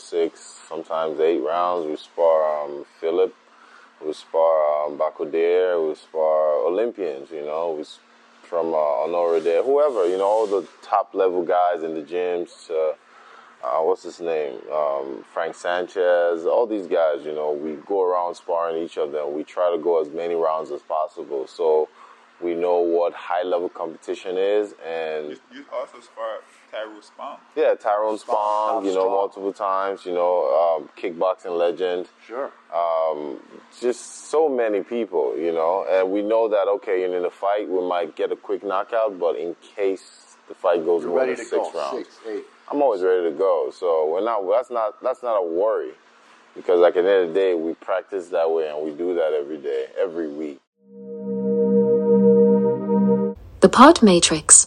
six, sometimes eight rounds. We spar um, Philip, we spar um, Bakhodir, we spar Olympians. You know, we from uh, there, whoever. You know, all the top level guys in the gyms. Uh, uh, what's his name? Um, Frank Sanchez, all these guys, you know, we go around sparring each of them. We try to go as many rounds as possible. So what high level competition is. And you, you also sparred Tyrone Spong. Yeah, Tyrone Spong, you know, strong. multiple times, you know, um, kickboxing legend. Sure. Um, just so many people, you know, and we know that, okay, and in a fight, we might get a quick knockout, but in case the fight goes You're more than six go. rounds. Six, eight I'm always ready to go. So we're not. That's not. That's not a worry, because like at the end of the day, we practice that way and we do that every day, every week. The Pod Matrix.